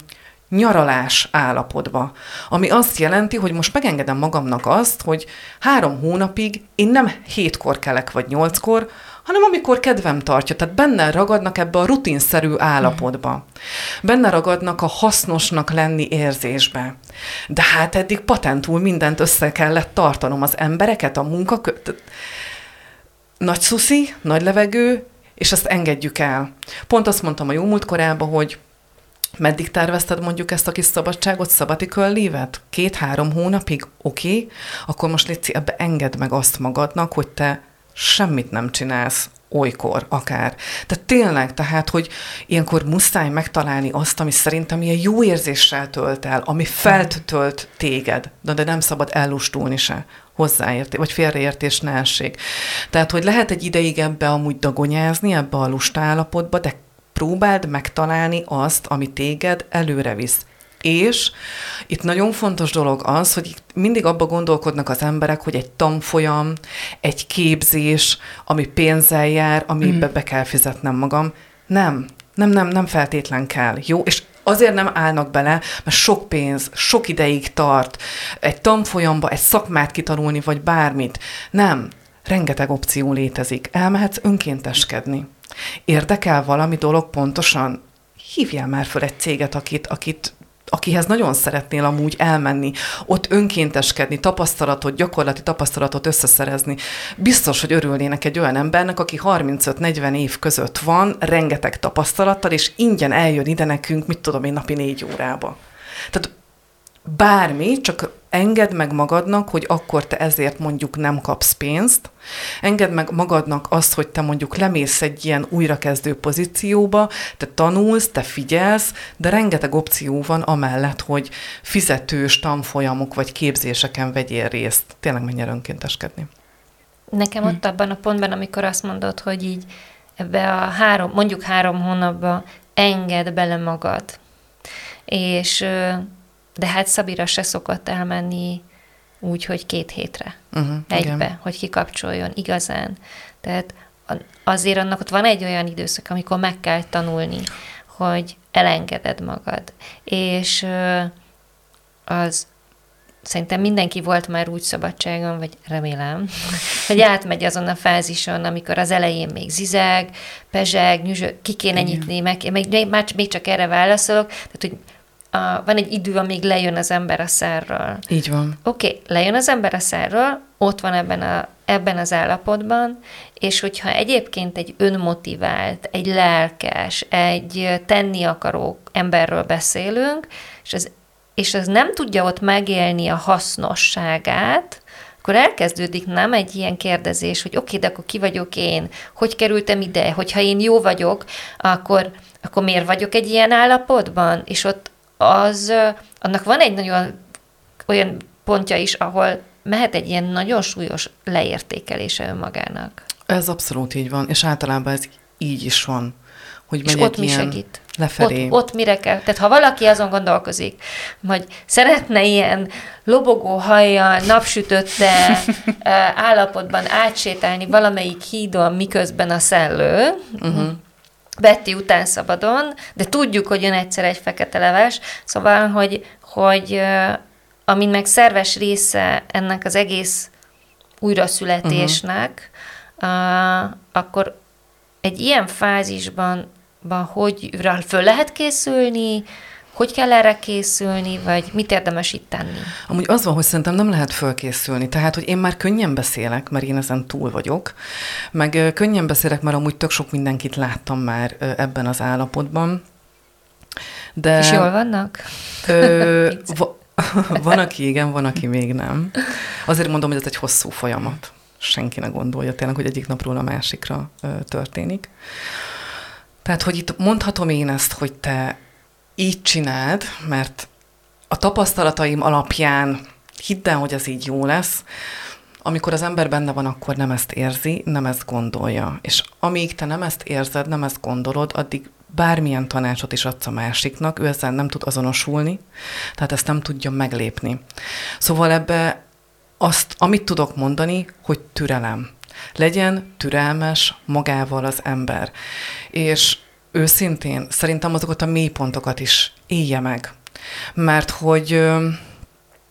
nyaralás állapotba. Ami azt jelenti, hogy most megengedem magamnak azt, hogy három hónapig én nem hétkor kelek vagy nyolckor, hanem amikor kedvem tartja. Tehát benne ragadnak ebbe a rutinszerű állapotba. Benne ragadnak a hasznosnak lenni érzésbe. De hát eddig patentul mindent össze kellett tartanom. Az embereket, a munka... Nagy szuszi, nagy levegő, és ezt engedjük el. Pont azt mondtam a jó múlt korában, hogy Meddig tervezted mondjuk ezt a kis szabadságot, sabbatical leave-et? Két-három hónapig? Oké, okay. akkor most Lici, ebbe engedd meg azt magadnak, hogy te semmit nem csinálsz olykor akár. Tehát tényleg, tehát, hogy ilyenkor muszáj megtalálni azt, ami szerintem ilyen jó érzéssel tölt el, ami feltölt téged, de, de nem szabad ellustulni se hozzáértés, vagy félreértés ne essék. Tehát, hogy lehet egy ideig ebbe amúgy dagonyázni, ebbe a lusta állapotba, de próbáld megtalálni azt, ami téged előre visz. És itt nagyon fontos dolog az, hogy mindig abba gondolkodnak az emberek, hogy egy tanfolyam, egy képzés, ami pénzzel jár, amibe mm. be kell fizetnem magam. Nem, nem, nem, nem feltétlen kell. Jó? És azért nem állnak bele, mert sok pénz, sok ideig tart egy tanfolyamba, egy szakmát kitanulni, vagy bármit. Nem. Rengeteg opció létezik. Elmehetsz önkénteskedni. Érdekel valami dolog pontosan? Hívjál már föl egy céget, akit, akit akihez nagyon szeretnél amúgy elmenni, ott önkénteskedni, tapasztalatot, gyakorlati tapasztalatot összeszerezni. Biztos, hogy örülnének egy olyan embernek, aki 35-40 év között van, rengeteg tapasztalattal, és ingyen eljön ide nekünk, mit tudom én, napi négy órába. Tehát bármi, csak engedd meg magadnak, hogy akkor te ezért mondjuk nem kapsz pénzt, engedd meg magadnak azt, hogy te mondjuk lemész egy ilyen újrakezdő pozícióba, te tanulsz, te figyelsz, de rengeteg opció van amellett, hogy fizetős tanfolyamok vagy képzéseken vegyél részt. Tényleg mennyire önkénteskedni. Nekem ott hm. abban a pontban, amikor azt mondod, hogy így ebbe a három, mondjuk három hónapba engedd bele magad, és de hát Szabira se szokott elmenni úgy, hogy két hétre. Uh-huh, egybe, igen. hogy kikapcsoljon igazán. Tehát azért annak ott van egy olyan időszak, amikor meg kell tanulni, hogy elengeded magad. És az szerintem mindenki volt már úgy szabadságon, vagy remélem, hogy átmegy azon a fázison, amikor az elején még zizeg, pezseg, nyüzsög, ki kéne Igen. nyitni, meg, még, már, még csak erre válaszolok, tehát hogy a, van egy idő, amíg lejön az ember a szerről. Így van. Oké, okay, lejön az ember a szerről, ott van ebben, a, ebben az állapotban, és hogyha egyébként egy önmotivált, egy lelkes, egy tenni akaró emberről beszélünk, és az, és az nem tudja ott megélni a hasznosságát, akkor elkezdődik nem egy ilyen kérdezés, hogy oké, okay, de akkor ki vagyok én, hogy kerültem ide, hogyha én jó vagyok, akkor, akkor miért vagyok egy ilyen állapotban? És ott az, annak van egy nagyon olyan pontja is, ahol mehet egy ilyen nagyon súlyos leértékelése önmagának. Ez abszolút így van, és általában ez így is van. Hogy és ott mi segít? Lefelé. Ott, ott mire kell? Tehát ha valaki azon gondolkozik, hogy szeretne ilyen lobogó hajjal, napsütötte állapotban átsétálni valamelyik hídon, miközben a szellő, uh-huh. Betty után szabadon, de tudjuk, hogy jön egyszer egy fekete leves, szóval, hogy, hogy amin meg szerves része ennek az egész újraszületésnek, uh-huh. uh, akkor egy ilyen fázisban hogy föl lehet készülni, hogy kell erre készülni, vagy mit érdemes itt tenni? Amúgy az van, hogy szerintem nem lehet fölkészülni. Tehát, hogy én már könnyen beszélek, mert én ezen túl vagyok, meg könnyen beszélek, mert amúgy tök sok mindenkit láttam már ebben az állapotban. De... És jól vannak? Ö, va, van, aki igen, van, aki még nem. Azért mondom, hogy ez egy hosszú folyamat. Senki ne gondolja tényleg, hogy egyik napról a másikra ö, történik. Tehát, hogy itt mondhatom én ezt, hogy te így csináld, mert a tapasztalataim alapján hidd el, hogy ez így jó lesz, amikor az ember benne van, akkor nem ezt érzi, nem ezt gondolja. És amíg te nem ezt érzed, nem ezt gondolod, addig bármilyen tanácsot is adsz a másiknak, ő ezzel nem tud azonosulni, tehát ezt nem tudja meglépni. Szóval ebbe azt, amit tudok mondani, hogy türelem. Legyen türelmes magával az ember. És őszintén szerintem azokat a mélypontokat is élje meg. Mert hogy...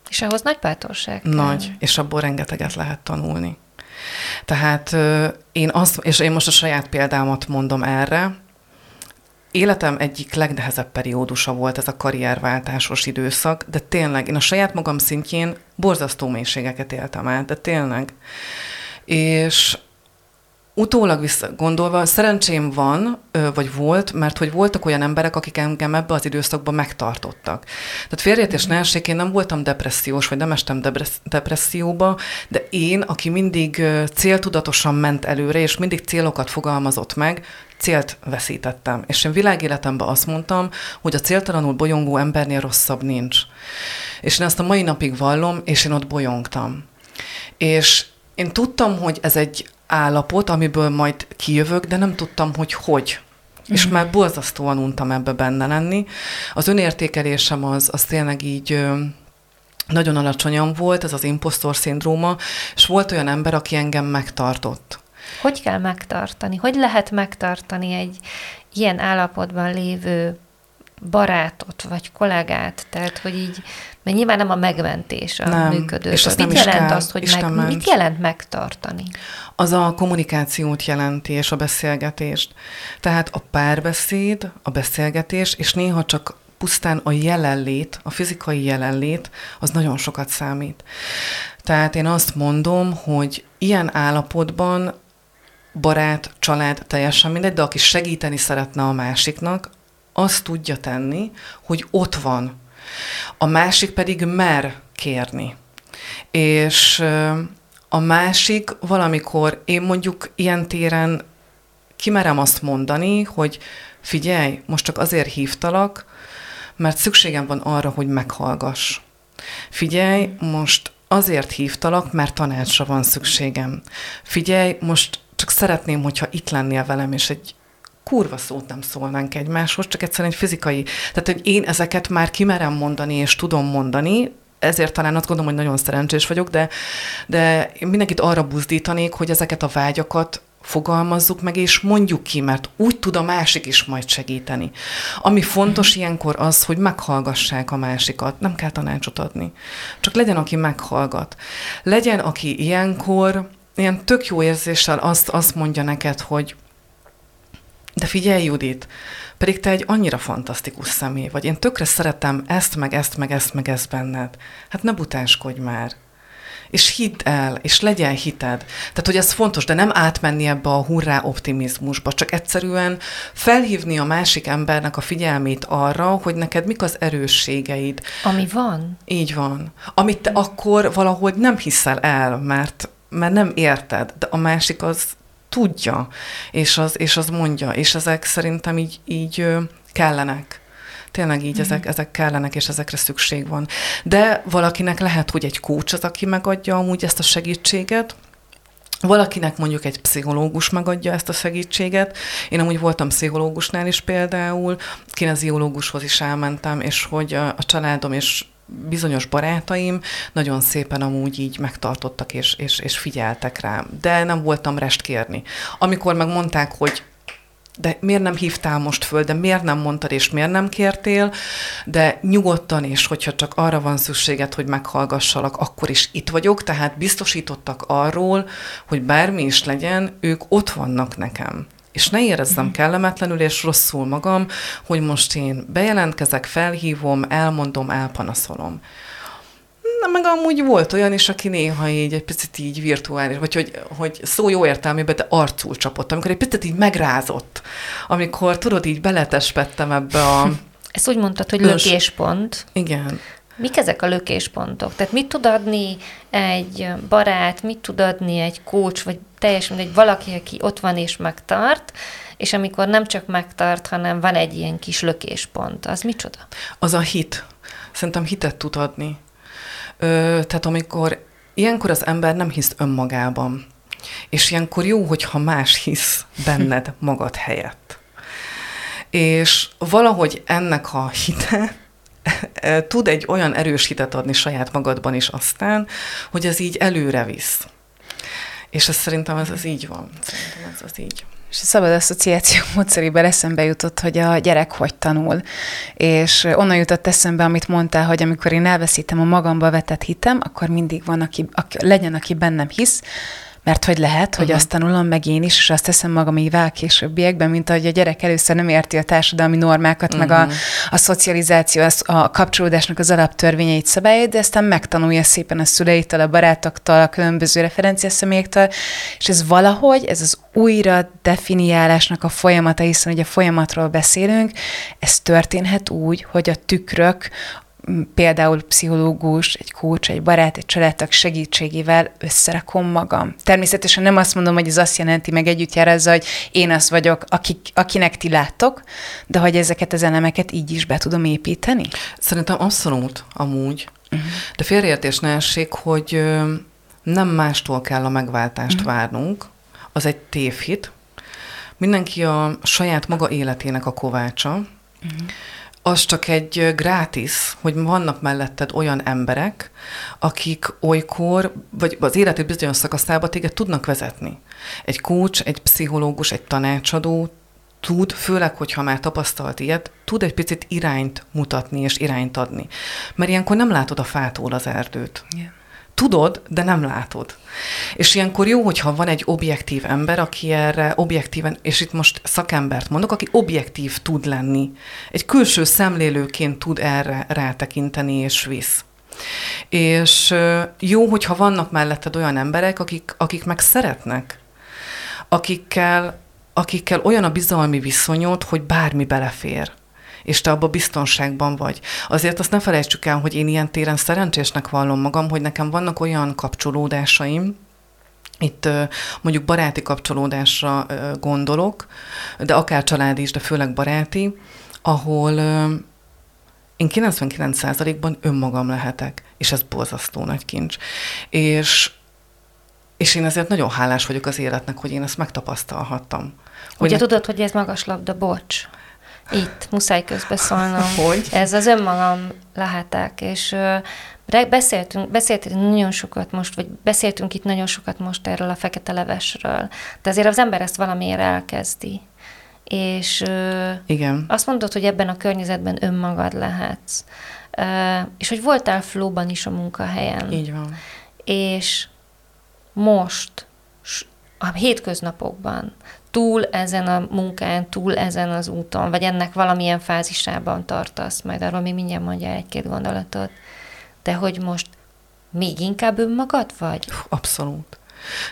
És ahhoz nagy bátorság. Nagy, és abból rengeteget lehet tanulni. Tehát én azt, és én most a saját példámat mondom erre, életem egyik legnehezebb periódusa volt ez a karrierváltásos időszak, de tényleg én a saját magam szintjén borzasztó mélységeket éltem át, de tényleg. És Utólag visszagondolva, szerencsém van, vagy volt, mert hogy voltak olyan emberek, akik engem ebbe az időszakban megtartottak. Tehát félreértés ne essék, én nem voltam depressziós, vagy nem estem depresszióba, de én, aki mindig céltudatosan ment előre, és mindig célokat fogalmazott meg, célt veszítettem. És én világéletemben azt mondtam, hogy a céltalanul bolyongó embernél rosszabb nincs. És én ezt a mai napig vallom, és én ott bolyongtam. És én tudtam, hogy ez egy állapot, amiből majd kijövök, de nem tudtam, hogy hogy. Mm. És mhm. már borzasztóan untam ebbe benne lenni. Az önértékelésem az, az tényleg így nagyon alacsonyan volt, ez az impostor szindróma, és volt olyan ember, aki engem megtartott. Hogy kell megtartani? Hogy lehet megtartani egy ilyen állapotban lévő barátot, vagy kollégát? Tehát, hogy így mert nyilván nem a megmentés a nem, működő. És mit nem jelent kell, azt, hogy meg, mit jelent megtartani? Az a kommunikációt jelenti, és a beszélgetést. Tehát a párbeszéd, a beszélgetés, és néha csak pusztán a jelenlét, a fizikai jelenlét, az nagyon sokat számít. Tehát én azt mondom, hogy ilyen állapotban barát, család, teljesen mindegy, de aki segíteni szeretne a másiknak, azt tudja tenni, hogy ott van a másik pedig mer kérni. És a másik valamikor, én mondjuk ilyen téren kimerem azt mondani, hogy figyelj, most csak azért hívtalak, mert szükségem van arra, hogy meghallgass. Figyelj, most azért hívtalak, mert tanácsra van szükségem. Figyelj, most csak szeretném, hogyha itt lennél velem, és egy kurva szót nem szólnánk egymáshoz, csak egyszerűen egy fizikai. Tehát, hogy én ezeket már kimerem mondani, és tudom mondani, ezért talán azt gondolom, hogy nagyon szerencsés vagyok, de, de én mindenkit arra buzdítanék, hogy ezeket a vágyakat fogalmazzuk meg, és mondjuk ki, mert úgy tud a másik is majd segíteni. Ami fontos ilyenkor az, hogy meghallgassák a másikat, nem kell tanácsot adni. Csak legyen, aki meghallgat. Legyen, aki ilyenkor ilyen tök jó érzéssel azt, azt mondja neked, hogy de figyelj, Judit, pedig te egy annyira fantasztikus személy vagy. Én tökre szeretem ezt, meg ezt, meg ezt, meg ezt benned. Hát ne butáskodj már. És hidd el, és legyen hited. Tehát, hogy ez fontos, de nem átmenni ebbe a hurrá optimizmusba, csak egyszerűen felhívni a másik embernek a figyelmét arra, hogy neked mik az erősségeid. Ami van. Így van. Amit te akkor valahogy nem hiszel el, mert, mert nem érted, de a másik az tudja, és az, és az mondja, és ezek szerintem így, így kellenek. Tényleg így mm-hmm. ezek, ezek kellenek, és ezekre szükség van. De valakinek lehet, hogy egy kócs az, aki megadja amúgy ezt a segítséget, Valakinek mondjuk egy pszichológus megadja ezt a segítséget. Én amúgy voltam pszichológusnál is például, kineziológushoz is elmentem, és hogy a, a családom és bizonyos barátaim nagyon szépen amúgy így megtartottak és, és, és figyeltek rám, de nem voltam rest kérni. Amikor megmondták, hogy de miért nem hívtál most föl, de miért nem mondtad, és miért nem kértél, de nyugodtan, és hogyha csak arra van szükséged, hogy meghallgassalak, akkor is itt vagyok, tehát biztosítottak arról, hogy bármi is legyen, ők ott vannak nekem. És ne érezzem uh-huh. kellemetlenül és rosszul magam, hogy most én bejelentkezek, felhívom, elmondom, elpanaszolom. Na, meg amúgy volt olyan is, aki néha így egy picit így virtuális, vagy hogy, hogy szó jó értelmében, de arcul csapott, amikor egy picit így megrázott, amikor tudod, így beletespettem ebbe a... Ezt úgy mondtad, hogy lökéspont. Igen. Mik ezek a lökéspontok? Tehát mit tud adni egy barát, mit tud adni egy coach, vagy teljesen egy valaki, aki ott van és megtart, és amikor nem csak megtart, hanem van egy ilyen kis lökéspont, az micsoda? Az a hit. Szerintem hitet tud adni. Ö, tehát amikor ilyenkor az ember nem hisz önmagában, és ilyenkor jó, hogyha más hisz benned magad helyett. És valahogy ennek a hite tud egy olyan erős hitet adni saját magadban is aztán, hogy ez így előre visz. És ez szerintem ez, ez így van. Szerintem ez az így. És a szabad asszociáció módszerében eszembe jutott, hogy a gyerek hogy tanul. És onnan jutott eszembe, amit mondtál, hogy amikor én elveszítem a magamba vetett hitem, akkor mindig van, aki, aki legyen, aki bennem hisz, mert hogy lehet, hogy uh-huh. azt tanulom meg én is, és azt teszem magamévá a későbbiekben, mint ahogy a gyerek először nem érti a társadalmi normákat, uh-huh. meg a, mhm. a szocializáció, a kapcsolódásnak az alaptörvényeit, szabályait, de aztán megtanulja szépen a szüleitől, a barátoktól, a különböző referenciaszemélyektől, és ez valahogy, ez az újra definiálásnak a folyamata, hiszen ugye folyamatról beszélünk, ez történhet úgy, hogy a tükrök, például pszichológus, egy kócs, egy barát, egy családtag segítségével összerakom magam. Természetesen nem azt mondom, hogy ez azt jelenti, meg együtt jár azzal, hogy én az vagyok, akik, akinek ti láttok, de hogy ezeket az elemeket így is be tudom építeni? Szerintem abszolút, amúgy. Uh-huh. De félreértés ne essék, hogy nem mástól kell a megváltást uh-huh. várnunk, az egy tévhit. Mindenki a saját maga életének a kovácsa. Uh-huh az csak egy grátis, hogy vannak melletted olyan emberek, akik olykor, vagy az életed bizonyos szakaszába téged tudnak vezetni. Egy coach, egy pszichológus, egy tanácsadó tud, főleg, hogyha már tapasztalt ilyet, tud egy picit irányt mutatni és irányt adni. Mert ilyenkor nem látod a fától az erdőt. Yeah. Tudod, de nem látod. És ilyenkor jó, hogyha van egy objektív ember, aki erre objektíven, és itt most szakembert mondok, aki objektív tud lenni. Egy külső szemlélőként tud erre rátekinteni és visz. És jó, hogyha vannak melletted olyan emberek, akik, akik meg szeretnek, akikkel, akikkel olyan a bizalmi viszonyod, hogy bármi belefér és te abban biztonságban vagy. Azért azt ne felejtsük el, hogy én ilyen téren szerencsésnek vallom magam, hogy nekem vannak olyan kapcsolódásaim, itt mondjuk baráti kapcsolódásra gondolok, de akár családi is, de főleg baráti, ahol én 99%-ban önmagam lehetek, és ez borzasztó nagy kincs. És, és én ezért nagyon hálás vagyok az életnek, hogy én ezt megtapasztalhattam. Ugye ne... tudod, hogy ez magas labda, bocs. Itt, muszáj közbeszólnom. Hogy? Ez az önmagam lehetek, és beszéltünk, beszéltünk nagyon sokat most, vagy beszéltünk itt nagyon sokat most erről a fekete levesről, de azért az ember ezt valamiért elkezdi. És Igen. azt mondod, hogy ebben a környezetben önmagad lehetsz. És hogy voltál flóban is a munkahelyen. Így van. És most, a hétköznapokban túl ezen a munkán, túl ezen az úton, vagy ennek valamilyen fázisában tartasz, majd arról még mindjárt mondja egy-két gondolatot, de hogy most még inkább önmagad vagy? Abszolút.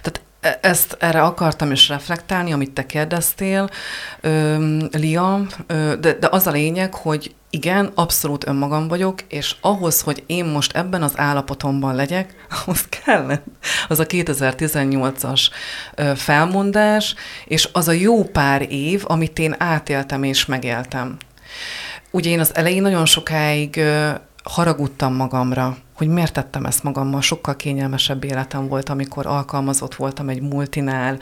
Tehát e- ezt erre akartam is reflektálni, amit te kérdeztél, ö, Lia, ö, de, de az a lényeg, hogy igen, abszolút önmagam vagyok, és ahhoz, hogy én most ebben az állapotomban legyek, ahhoz kellett az a 2018-as felmondás, és az a jó pár év, amit én átéltem és megéltem. Ugye én az elején nagyon sokáig haragudtam magamra, hogy miért tettem ezt magammal, sokkal kényelmesebb életem volt, amikor alkalmazott voltam egy multinál,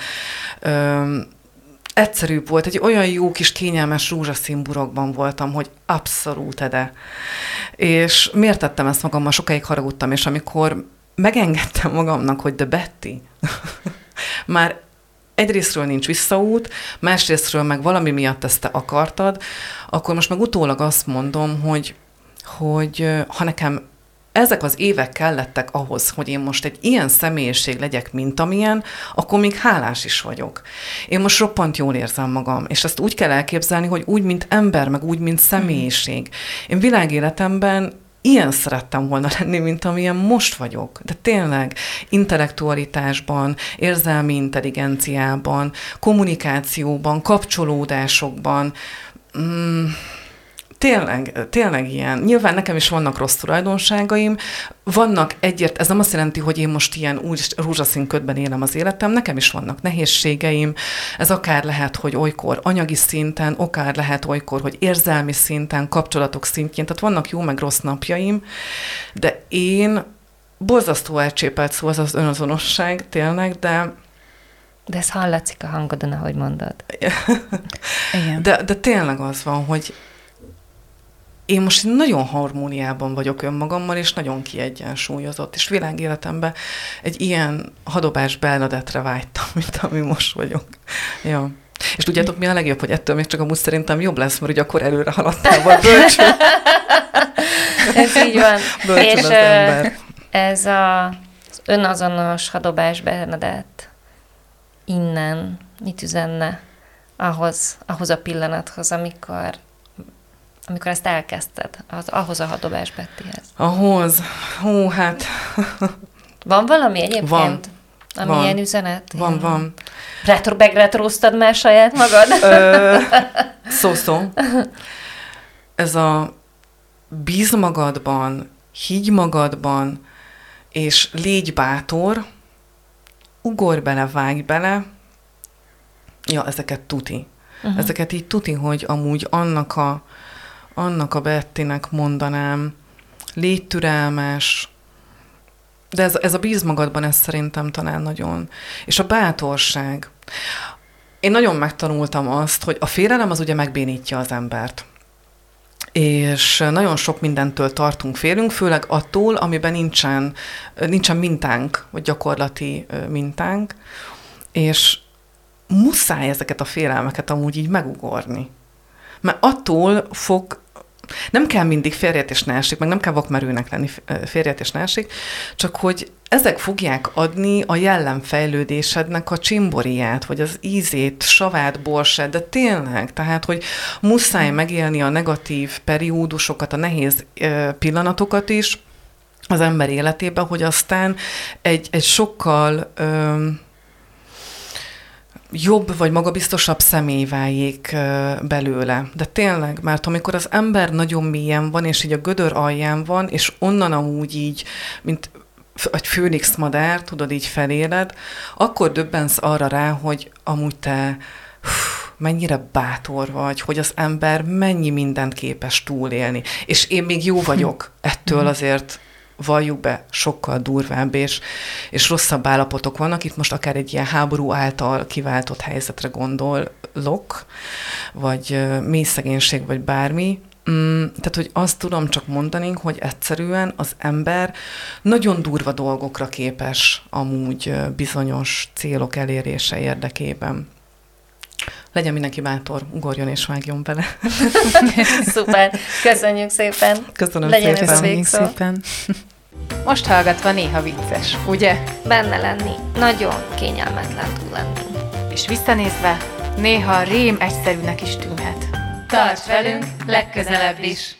egyszerűbb volt, egy olyan jó kis kényelmes rózsaszín burokban voltam, hogy abszolút ede. És miért tettem ezt magammal? Sokáig haragudtam, és amikor megengedtem magamnak, hogy de Betty, már egyrésztről nincs visszaút, másrésztről meg valami miatt ezt te akartad, akkor most meg utólag azt mondom, hogy, hogy ha nekem ezek az évek kellettek ahhoz, hogy én most egy ilyen személyiség legyek, mint amilyen, akkor még hálás is vagyok. Én most roppant jól érzem magam, és ezt úgy kell elképzelni, hogy úgy, mint ember, meg úgy, mint személyiség. Én világéletemben ilyen szerettem volna lenni, mint amilyen most vagyok. De tényleg intellektualitásban, érzelmi intelligenciában, kommunikációban, kapcsolódásokban, mm, tényleg, tényleg ilyen. Nyilván nekem is vannak rossz tulajdonságaim, vannak egyért, ez nem azt jelenti, hogy én most ilyen úgy rózsaszín ködben élem az életem, nekem is vannak nehézségeim, ez akár lehet, hogy olykor anyagi szinten, akár lehet olykor, hogy érzelmi szinten, kapcsolatok szintjén, tehát vannak jó meg rossz napjaim, de én borzasztó elcsépelt szó az az önazonosság, tényleg, de de ez hallatszik a hangodon, ahogy mondod. Igen. De, de tényleg az van, hogy én most nagyon harmóniában vagyok önmagammal, és nagyon kiegyensúlyozott, és világéletemben egy ilyen hadobás Bernadetre vágytam, mint ami most vagyok. Ja. És tudjátok, mi a legjobb, hogy ettől még csak amúgy szerintem jobb lesz, mert ugye akkor előre haladtál vagy bölcsön. Ez így van. Bölcsön és az ember. ez a, az önazonos hadobás Bernadett innen mit üzenne ahhoz, ahhoz a pillanathoz, amikor amikor ezt elkezdted, az, ahhoz a hadobás Bettihez? Ahhoz? Hú, hát... Van valami egyébként? Van. Ami van. ilyen üzenet? Van, ilyen... van. Retro, megretróztad már saját magad? Szó-szó. Ez a bíz magadban, higgy magadban, és légy bátor, ugorj bele, vágj bele, ja, ezeket tuti. Uh-huh. Ezeket így tuti, hogy amúgy annak a annak a Bettinek mondanám, légy türelmes, de ez, ez a bíz magadban, ez szerintem talán nagyon. És a bátorság. Én nagyon megtanultam azt, hogy a félelem az ugye megbénítja az embert. És nagyon sok mindentől tartunk, félünk, főleg attól, amiben nincsen, nincsen mintánk, vagy gyakorlati mintánk, és muszáj ezeket a félelmeket amúgy így megugorni. Mert attól fog nem kell mindig férjet ne esik, meg nem kell vakmerőnek lenni férjet ne esik, csak hogy ezek fogják adni a jellemfejlődésednek a csimboriát, vagy az ízét, savát, borsát, de tényleg, tehát, hogy muszáj megélni a negatív periódusokat, a nehéz pillanatokat is az ember életében, hogy aztán egy, egy sokkal jobb vagy magabiztosabb személy váljék belőle. De tényleg, mert amikor az ember nagyon mélyen van, és így a gödör alján van, és onnan amúgy így, mint egy főnix madár, tudod, így feléled, akkor döbbensz arra rá, hogy amúgy te mennyire bátor vagy, hogy az ember mennyi mindent képes túlélni. És én még jó vagyok ettől azért valljuk be, sokkal durvább és, és rosszabb állapotok vannak. Itt most akár egy ilyen háború által kiváltott helyzetre gondolok, vagy mély szegénység, vagy bármi. Mm, tehát, hogy azt tudom csak mondani, hogy egyszerűen az ember nagyon durva dolgokra képes amúgy bizonyos célok elérése érdekében. Legyen mindenki bátor, ugorjon és vágjon bele. Szuper, köszönjük szépen. Köszönöm Legyen szépen. Köszönjük szépen. Most hallgatva néha vicces, ugye? Benne lenni nagyon kényelmetlen tud lenni. És visszanézve, néha rém egyszerűnek is tűnhet. Tarts velünk legközelebb is!